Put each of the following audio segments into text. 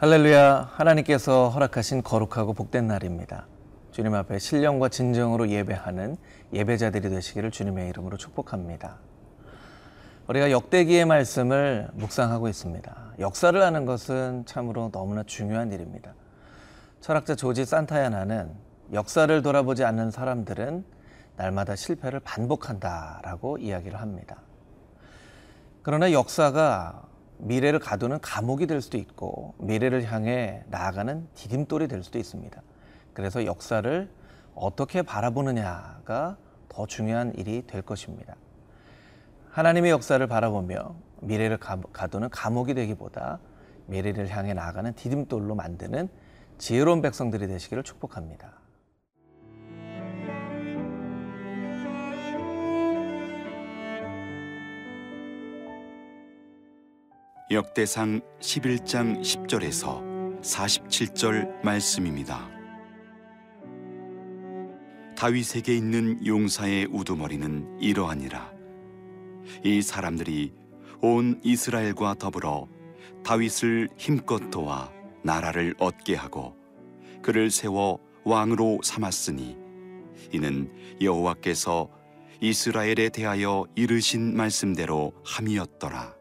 할렐루야 하나님께서 허락하신 거룩하고 복된 날입니다. 주님 앞에 신령과 진정으로 예배하는 예배자들이 되시기를 주님의 이름으로 축복합니다. 우리가 역대기의 말씀을 묵상하고 있습니다. 역사를 아는 것은 참으로 너무나 중요한 일입니다. 철학자 조지 산타야나는 역사를 돌아보지 않는 사람들은 날마다 실패를 반복한다라고 이야기를 합니다. 그러나 역사가 미래를 가두는 감옥이 될 수도 있고 미래를 향해 나아가는 디딤돌이 될 수도 있습니다. 그래서 역사를 어떻게 바라보느냐가 더 중요한 일이 될 것입니다. 하나님의 역사를 바라보며 미래를 가두는 감옥이 되기보다 미래를 향해 나아가는 디딤돌로 만드는 지혜로운 백성들이 되시기를 축복합니다. 역대상 11장 10절에서 47절 말씀입니다. 다윗에게 있는 용사의 우두머리는 이러하니라. 이 사람들이 온 이스라엘과 더불어 다윗을 힘껏 도와 나라를 얻게 하고 그를 세워 왕으로 삼았으니 이는 여호와께서 이스라엘에 대하여 이르신 말씀대로 함이었더라.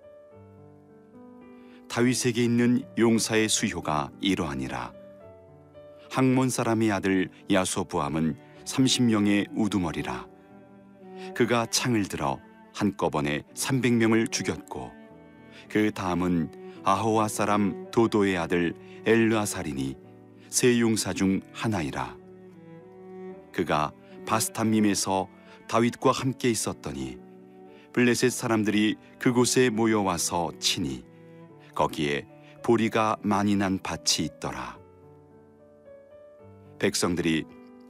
다윗에게 있는 용사의 수효가 이러하니라. 항몬 사람의 아들 야소부함은 30명의 우두머리라. 그가 창을 들어 한꺼번에 300명을 죽였고 그 다음은 아호와 사람 도도의 아들 엘르아살이니 세 용사 중 하나이라. 그가 바스탐밈에서 다윗과 함께 있었더니 블레셋 사람들이 그곳에 모여와서 치니 거기에 보리가 많이 난 밭이 있더라. 백성들이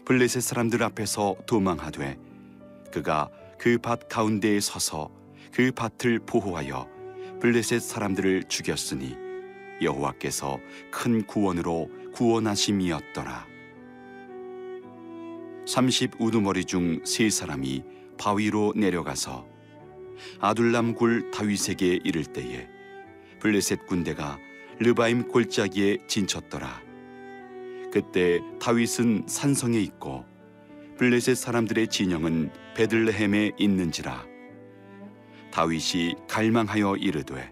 블레셋 사람들 앞에서 도망하되 그가 그 밭 가운데에 서서 그 밭을 보호하여 블레셋 사람들을 죽였으니 여호와께서 큰 구원으로 구원하심이었더라. 30 우두머리 중 세 사람이 바위로 내려가서 아둘람 굴 다윗에게 이를 때에 블레셋 군대가 르바임 골짜기에 진쳤더라. 그때 다윗은 산성에 있고 블레셋 사람들의 진영은 베들레헴에 있는지라. 다윗이 갈망하여 이르되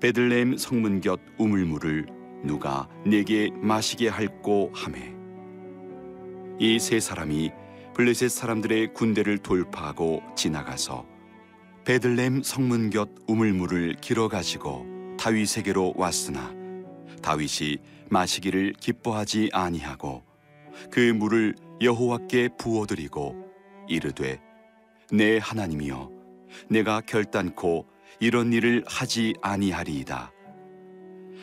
베들레헴 성문 곁 우물물을 누가 내게 마시게 할꼬 하매 이 세 사람이 블레셋 사람들의 군대를 돌파하고 지나가서 베들렘 성문 곁 우물물을 길어 가지고 다윗에게로 왔으나 다윗이 마시기를 기뻐하지 아니하고 그 물을 여호와께 부어드리고 이르되 내 하나님이여 내가 결단코 이런 일을 하지 아니하리이다.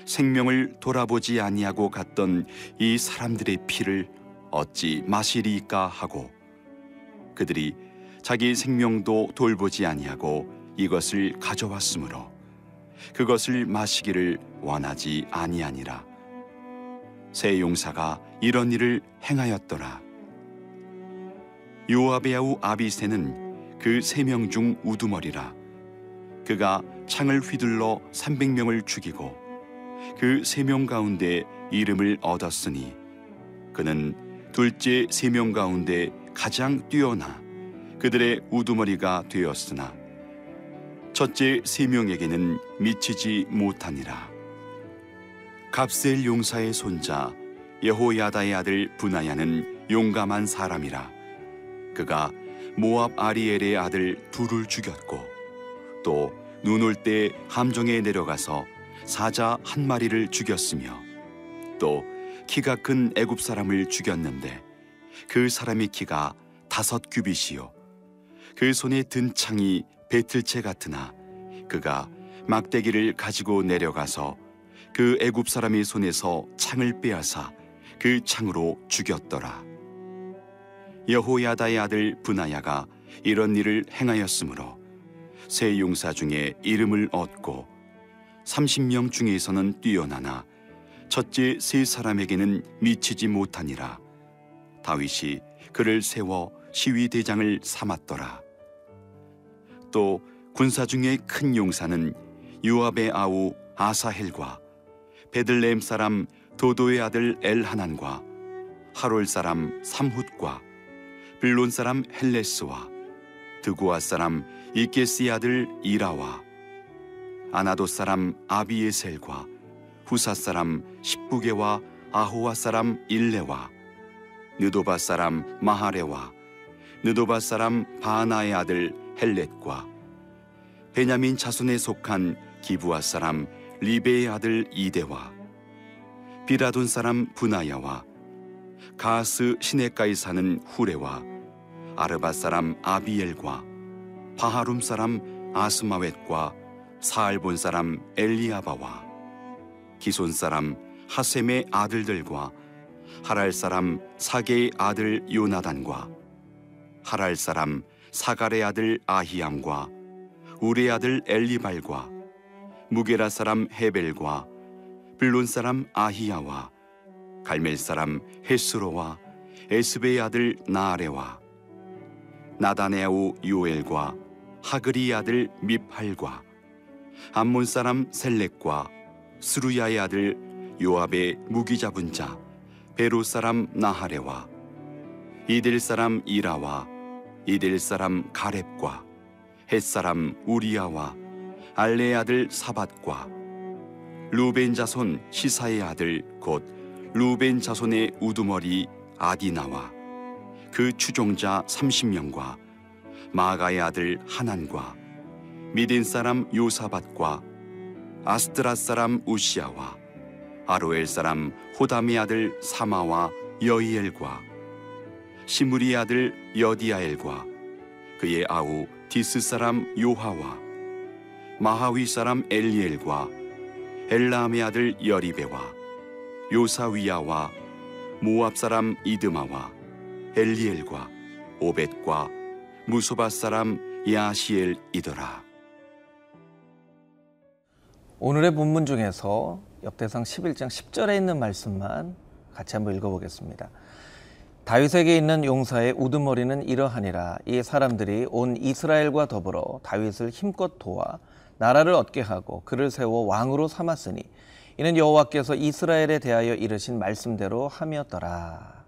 생명을 돌아보지 아니하고 갔던 이 사람들의 피를 어찌 마시리까 하고 그들이 자기 생명도 돌보지 아니하고 이것을 가져왔으므로 그것을 마시기를 원하지 아니하니라. 새 용사가 이런 일을 행하였더라. 요아베 아우 아비세는 그 세 명 중 우두머리라. 그가 창을 휘둘러 300명을 죽이고 그 세 명 가운데 이름을 얻었으니 그는 둘째 세 명 가운데 가장 뛰어나 그들의 우두머리가 되었으나 첫째 세 명에게는 미치지 못하니라. 갑셀 용사의 손자 여호야다의 아들 분하야는 용감한 사람이라. 그가 모압 아리엘의 아들 둘을 죽였고 또 눈 올 때 함정에 내려가서 사자 한 마리를 죽였으며 또 키가 큰 애굽 사람을 죽였는데 그 사람의 키가 다섯 규빗이요 그 손에 든 창이 배틀채 같으나 그가 막대기를 가지고 내려가서 그 애굽 사람의 손에서 창을 빼앗아 그 창으로 죽였더라. 여호야다의 아들 분하야가 이런 일을 행하였으므로 세 용사 중에 이름을 얻고 30명 중에서는 뛰어나나 첫째 세 사람에게는 미치지 못하니라. 다윗이 그를 세워 시위 대장을 삼았더라. 또 군사 중에 큰 용사는 요압의 아우 아사헬과 베들레헴 사람 도도의 아들 엘하난과 하롤 사람 삼훗과 빌론 사람 헬레스와 드고아 사람 이케스의 아들 이라와 아나도 사람 아비에셀과 후사 사람 십부게와 아호와 사람 일레와 느도바 사람 마하레와 느도바 사람 바나의 아들 헬렛과 베냐민 자손에 속한 기부아 사람 리베의 아들 이데와 비라돈 사람 분하야와 가스 시내가에 사는 후레와 아르바 사람 아비엘과 바하룸 사람 아스마웻과 사알본 사람 엘리아바와 기손 사람 하셈의 아들들과 하랄 사람 사게의 아들 요나단과 하랄 사람 사갈의 아들 아히암과 우레 아들 엘리발과 무게라 사람 헤벨과 블론 사람 아히야와 갈멜 사람 헤스로와 에스베의 아들 나아레와 나다네아우 요엘과 하그리 아들 미팔과 암몬 사람 셀렉과 스루야의 아들 요압의 무기 잡은 자 베로 사람 나하레와 이들 사람 이라와 이들 사람 가렙과 헷 사람 우리야와 알레의 아들 사밧과 루벤 자손 시사의 아들 곧 루벤 자손의 우두머리 아디나와 그 추종자 30명과 마가의 아들 하난과 미덴 사람 요사밧과 아스드랏 사람 웃시야와 아로엘 사람 호담의 아들 사마와 여이엘과 시므리의 아들 여디아엘과 그의 아우 디스 사람 요하와 마하위 사람 엘리엘과 엘나암의 아들 여리배와 요사위야와 모압 사람 이드마와 엘리엘과 오벳과 무소바 사람 야시엘이더라. 오늘의 본문 중에서 역대상 11장 10절에 있는 말씀만 같이 한번 읽어보겠습니다. 다윗에게 있는 용사의 우두머리는 이러하니라 이 사람들이 온 이스라엘과 더불어 다윗을 힘껏 도와 나라를 얻게 하고 그를 세워 왕으로 삼았으니 이는 여호와께서 이스라엘에 대하여 이르신 말씀대로 함이었더라.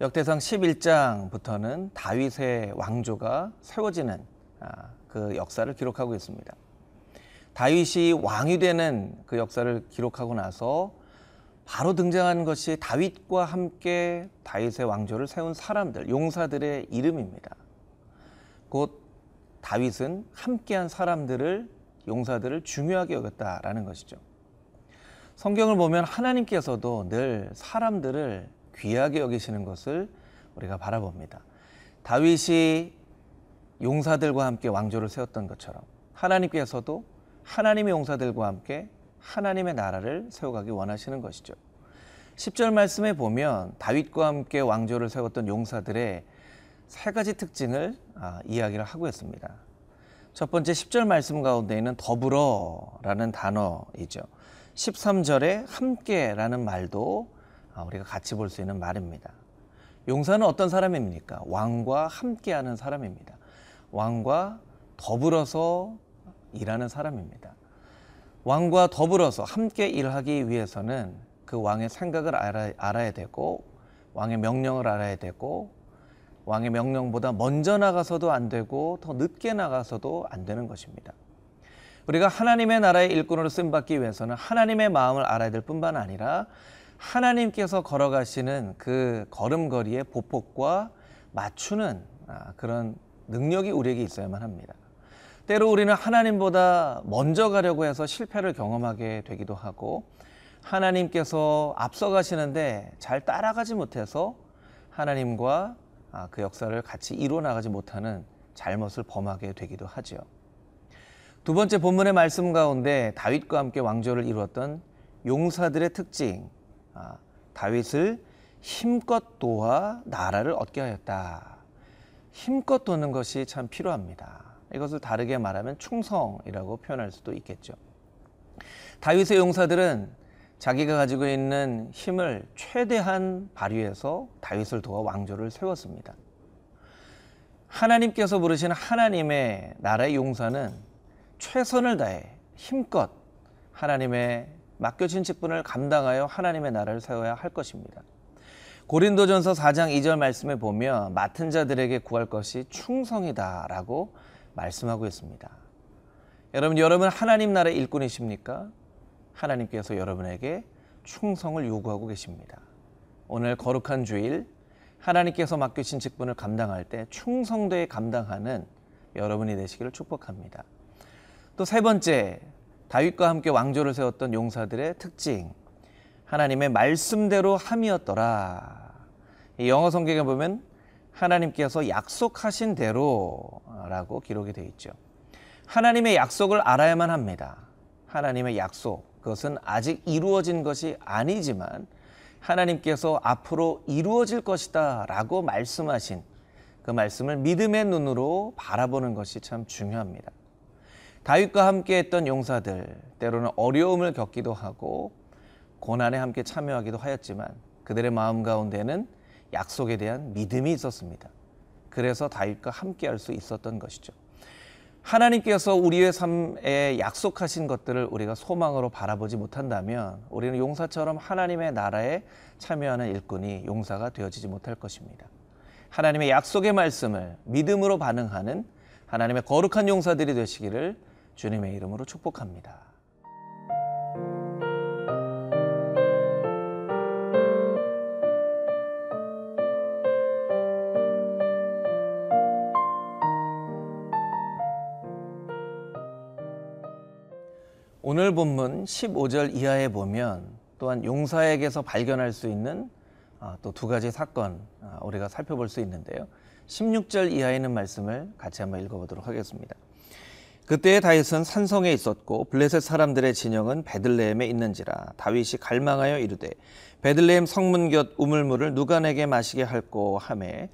역대상 11장부터는 다윗의 왕조가 세워지는 아, 그 역사를 기록하고 있습니다. 다윗이 왕이 되는 그 역사를 기록하고 나서 바로 등장한 것이 다윗과 함께 다윗의 왕조를 세운 사람들, 용사들의 이름입니다. 곧 다윗은 함께한 사람들을 용사들을 중요하게 여겼다라는 것이죠. 성경을 보면 하나님께서도 늘 사람들을 귀하게 여기시는 것을 우리가 바라봅니다. 다윗이 용사들과 함께 왕조를 세웠던 것처럼 하나님께서도 하나님의 용사들과 함께 하나님의 나라를 세워가기 원하시는 것이죠. 10절 말씀에 보면 다윗과 함께 왕조를 세웠던 용사들의 세 가지 특징을 아, 이야기를 하고 있습니다. 첫 번째 10절 말씀 가운데에는 더불어라는 단어이죠. 13절에 함께라는 말도 아, 우리가 같이 볼 수 있는 말입니다. 용사는 어떤 사람입니까? 왕과 함께하는 사람입니다. 왕과 더불어서 일하는 사람입니다. 왕과 더불어서 함께 일하기 위해서는 그 왕의 생각을 알아, 알아야 되고 왕의 명령을 알아야 되고 왕의 명령보다 먼저 나가서도 안 되고 더 늦게 나가서도 안 되는 것입니다. 우리가 하나님의 나라의 일꾼으로 쓰임 받기 위해서는 하나님의 마음을 알아야 될 뿐만 아니라 하나님께서 걸어가시는 그 걸음걸이의 보폭과 맞추는 아, 그런 능력이 우리에게 있어야만 합니다. 때로 우리는 하나님보다 먼저 가려고 해서 실패를 경험하게 되기도 하고 하나님께서 앞서가시는데 잘 따라가지 못해서 하나님과 아, 그 역사를 같이 이루어 나가지 못하는 잘못을 범하게 되기도 하죠. 두 번째 본문의 말씀 가운데 다윗과 함께 왕조를 이루었던 용사들의 특징, 아, 다윗을 힘껏 도와 나라를 얻게 하였다. 힘껏 도는 것이 참 필요합니다. 이것을 다르게 말하면 충성이라고 표현할 수도 있겠죠. 다윗의 용사들은 자기가 가지고 있는 힘을 최대한 발휘해서 다윗을 도와 왕조를 세웠습니다. 하나님께서 부르신 하나님의 나라의 용사는 최선을 다해 힘껏 하나님의 맡겨진 직분을 감당하여 하나님의 나라를 세워야 할 것입니다. 고린도전서 4장 2절 말씀에 보면 맡은 자들에게 구할 것이 충성이다라고 말씀하고 있습니다. 여러분, 여러분 하나님 나라의 일꾼이십니까? 하나님께서 여러분에게 충성을 요구하고 계십니다. 오늘 거룩한 주일 하나님께서 맡기신 직분을 감당할 때 충성되게 감당하는 여러분이 되시기를 축복합니다. 또 세 번째, 다윗과 함께 왕조를 세웠던 용사들의 특징. 하나님의 말씀대로 함이었더라. 이 영어 성경에 보면 하나님께서 약속하신 대로라고 기록이 되어 있죠. 하나님의 약속을 알아야만 합니다. 하나님의 약속, 그것은 아직 이루어진 것이 아니지만 하나님께서 앞으로 이루어질 것이다 라고 말씀하신 그 말씀을 믿음의 눈으로 바라보는 것이 참 중요합니다. 다윗과 함께 했던 용사들, 때로는 어려움을 겪기도 하고 고난에 함께 참여하기도 하였지만 그들의 마음 가운데는 약속에 대한 믿음이 있었습니다. 그래서 다윗과 함께 할 수 있었던 것이죠. 하나님께서 우리의 삶에 약속하신 것들을 우리가 소망으로 바라보지 못한다면 우리는 용사처럼 하나님의 나라에 참여하는 일꾼이 용사가 되어지지 못할 것입니다. 하나님의 약속의 말씀을 믿음으로 반응하는 하나님의 거룩한 용사들이 되시기를 주님의 이름으로 축복합니다. 오늘 본문 15절 이하에 보면 또한 용사에게서 발견할 수 있는 아, 또두 가지 사건 아, 우리가 살펴볼 수 있는데요. 16절 이하에 있는 말씀을 같이 한번 읽어보도록 하겠습니다. 그때 다윗은 산성에 있었고 블레셋 사람들의 진영은 베들레헴에 있는지라 다윗이 갈망하여 이르되 베들레헴 성문 곁 우물물을 누가 내게 마시게 할꼬 하매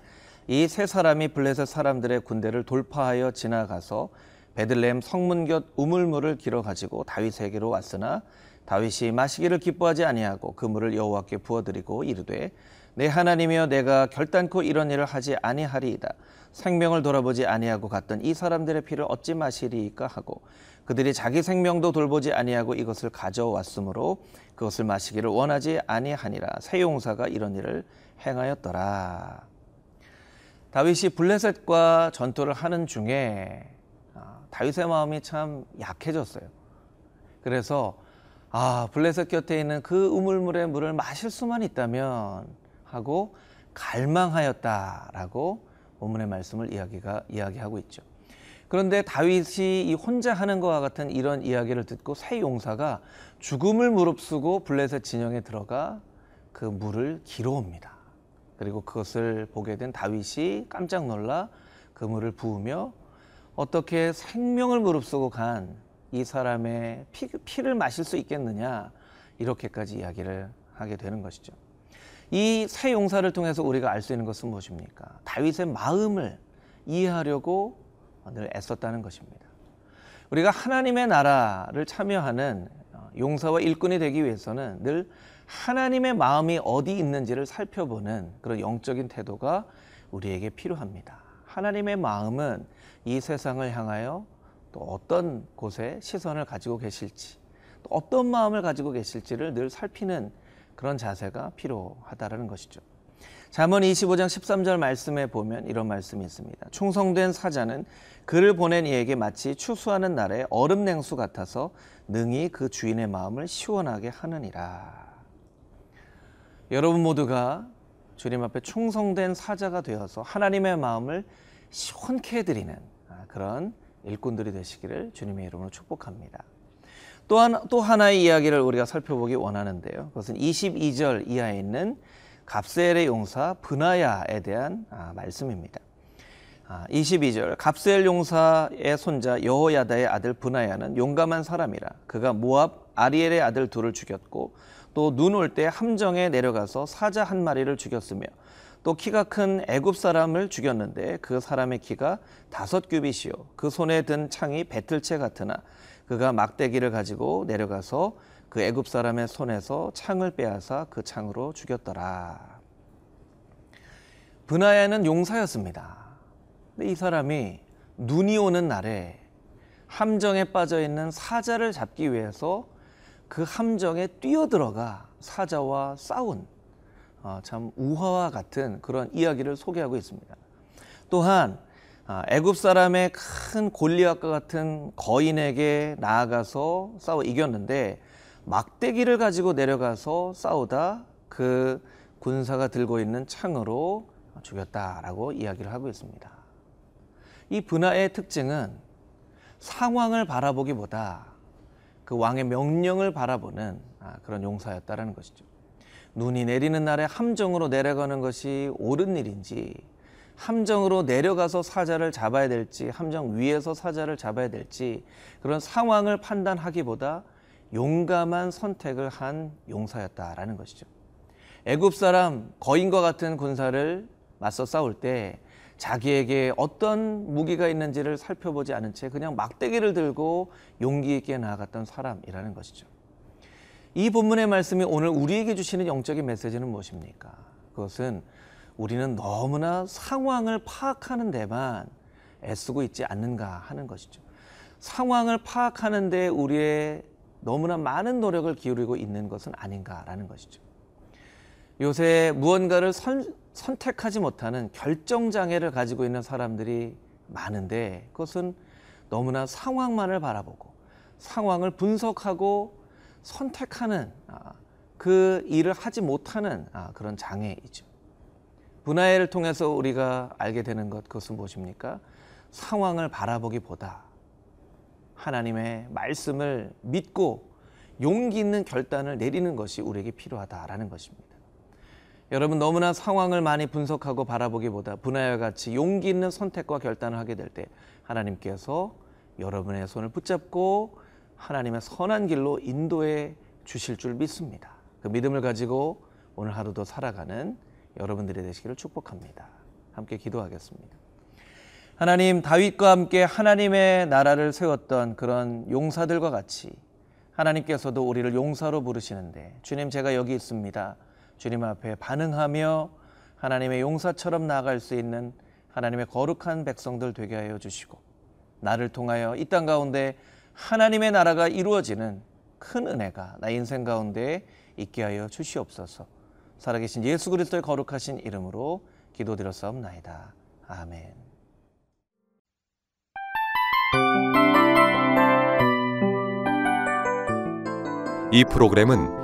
이 세 사람이 블레셋 사람들의 군대를 돌파하여 지나가서 베들레헴 성문 곁 우물물을 길어 가지고 다윗에게로 왔으나 다윗이 마시기를 기뻐하지 아니하고 그 물을 여호와께 부어드리고 이르되 내 하나님이여 내가 결단코 이런 일을 하지 아니하리이다. 생명을 돌아보지 아니하고 갔던 이 사람들의 피를 어찌 마시리이까 하고 그들이 자기 생명도 돌보지 아니하고 이것을 가져왔으므로 그것을 마시기를 원하지 아니하니라. 새 용사가 이런 일을 행하였더라. 다윗이 블레셋과 전투를 하는 중에 아, 다윗의 마음이 참 약해졌어요. 그래서 아 블레셋 곁에 있는 그 우물물의 물을 마실 수만 있다면 하고 갈망하였다라고 본문의 말씀을 이야기가 이야기하고 있죠. 그런데 다윗이 이 혼자 하는 것과 같은 이런 이야기를 듣고 새 용사가 죽음을 무릅쓰고 블레셋 진영에 들어가 그 물을 길어옵니다. 그리고 그것을 보게 된 다윗이 깜짝 놀라 그 물을 부으며 어떻게 생명을 무릅쓰고 간 이 사람의 피, 피를 마실 수 있겠느냐 이렇게까지 이야기를 하게 되는 것이죠. 이 새 용사를 통해서 우리가 알 수 있는 것은 무엇입니까? 다윗의 마음을 이해하려고 늘 애썼다는 것입니다. 우리가 하나님의 나라를 참여하는 용사와 일꾼이 되기 위해서는 늘 하나님의 마음이 어디 있는지를 살펴보는 그런 영적인 태도가 우리에게 필요합니다. 하나님의 마음은 이 세상을 향하여 또 어떤 곳에 시선을 가지고 계실지, 또 어떤 마음을 가지고 계실지를 늘 살피는 그런 자세가 필요하다라는 것이죠. 잠언 25장 13절 말씀에 보면 이런 말씀이 있습니다. 충성된 사자는 그를 보낸 이에게 마치 추수하는 날에 얼음 냉수 같아서 능히 그 주인의 마음을 시원하게 하느니라. 여러분 모두가 주님 앞에 충성된 사자가 되어서 하나님의 마음을 시원케 해드리는 그런 일꾼들이 되시기를 주님의 이름으로 축복합니다. 또한 또 하나의 이야기를 우리가 살펴보기 원하는데요. 그것은 22절 이하에 있는 갑셀의 용사 브나야에 대한 말씀입니다. 22절 갑셀 용사의 손자 여호야다의 아들 브나야는 용감한 사람이라 그가 모압 아리엘의 아들 둘을 죽였고 또 눈 올 때 함정에 내려가서 사자 한 마리를 죽였으며 또 키가 큰 애굽 사람을 죽였는데 그 사람의 키가 다섯 규빗이요 그 손에 든 창이 배틀채 같으나 그가 막대기를 가지고 내려가서 그 애굽 사람의 손에서 창을 빼앗아 그 창으로 죽였더라. 브나야는 용사였습니다. 근데 이 사람이 눈이 오는 날에 함정에 빠져 있는 사자를 잡기 위해서 그 함정에 뛰어들어가 사자와 싸운 어, 참 우화와 같은 그런 이야기를 소개하고 있습니다. 또한 아, 애굽 사람의 큰 골리앗과 같은 거인에게 나아가서 싸워 이겼는데 막대기를 가지고 내려가서 싸우다 그 군사가 들고 있는 창으로 죽였다라고 이야기를 하고 있습니다. 이 분하의 특징은 상황을 바라보기보다 그 왕의 명령을 바라보는 아, 그런 용사였다라는 것이죠. 눈이 내리는 날에 함정으로 내려가는 것이 옳은 일인지 함정으로 내려가서 사자를 잡아야 될지 함정 위에서 사자를 잡아야 될지 그런 상황을 판단하기보다 용감한 선택을 한 용사였다라는 것이죠. 애굽 사람 거인과 같은 군사를 맞서 싸울 때 자기에게 어떤 무기가 있는지를 살펴보지 않은 채 그냥 막대기를 들고 용기 있게 나아갔던 사람이라는 것이죠. 이 본문의 말씀이 오늘 우리에게 주시는 영적인 메시지는 무엇입니까? 그것은 우리는 너무나 상황을 파악하는 데만 애쓰고 있지 않는가 하는 것이죠. 상황을 파악하는 데 우리의 너무나 많은 노력을 기울이고 있는 것은 아닌가라는 것이죠. 요새 무언가를 선, 선택하지 못하는 결정장애를 가지고 있는 사람들이 많은데 그것은 너무나 상황만을 바라보고 상황을 분석하고 선택하는 아, 그 일을 하지 못하는 아, 그런 장애이죠. 분하회를 통해서 우리가 알게 되는 것 그것은 무엇입니까? 상황을 바라보기보다 하나님의 말씀을 믿고 용기 있는 결단을 내리는 것이 우리에게 필요하다라는 것입니다. 여러분 너무나 상황을 많이 분석하고 바라보기보다 분하와 같이 용기 있는 선택과 결단을 하게 될 때 하나님께서 여러분의 손을 붙잡고 하나님의 선한 길로 인도해 주실 줄 믿습니다. 그 믿음을 가지고 오늘 하루도 살아가는 여러분들이 되시기를 축복합니다. 함께 기도하겠습니다. 하나님 다윗과 함께 하나님의 나라를 세웠던 그런 용사들과 같이 하나님께서도 우리를 용사로 부르시는데 주님 제가 여기 있습니다. 주님 앞에 반응하며 하나님의 용사처럼 나아갈 수 있는 하나님의 거룩한 백성들 되게 하여 주시고 나를 통하여 이 땅 가운데 하나님의 나라가 이루어지는 큰 은혜가 나 인생 가운데 있게 하여 주시옵소서. 살아계신 예수 그리스도의 거룩하신 이름으로 기도드렸사옵나이다. 아멘. 이 프로그램은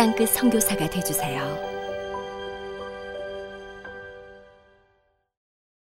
땅끝 성교사가 되주세요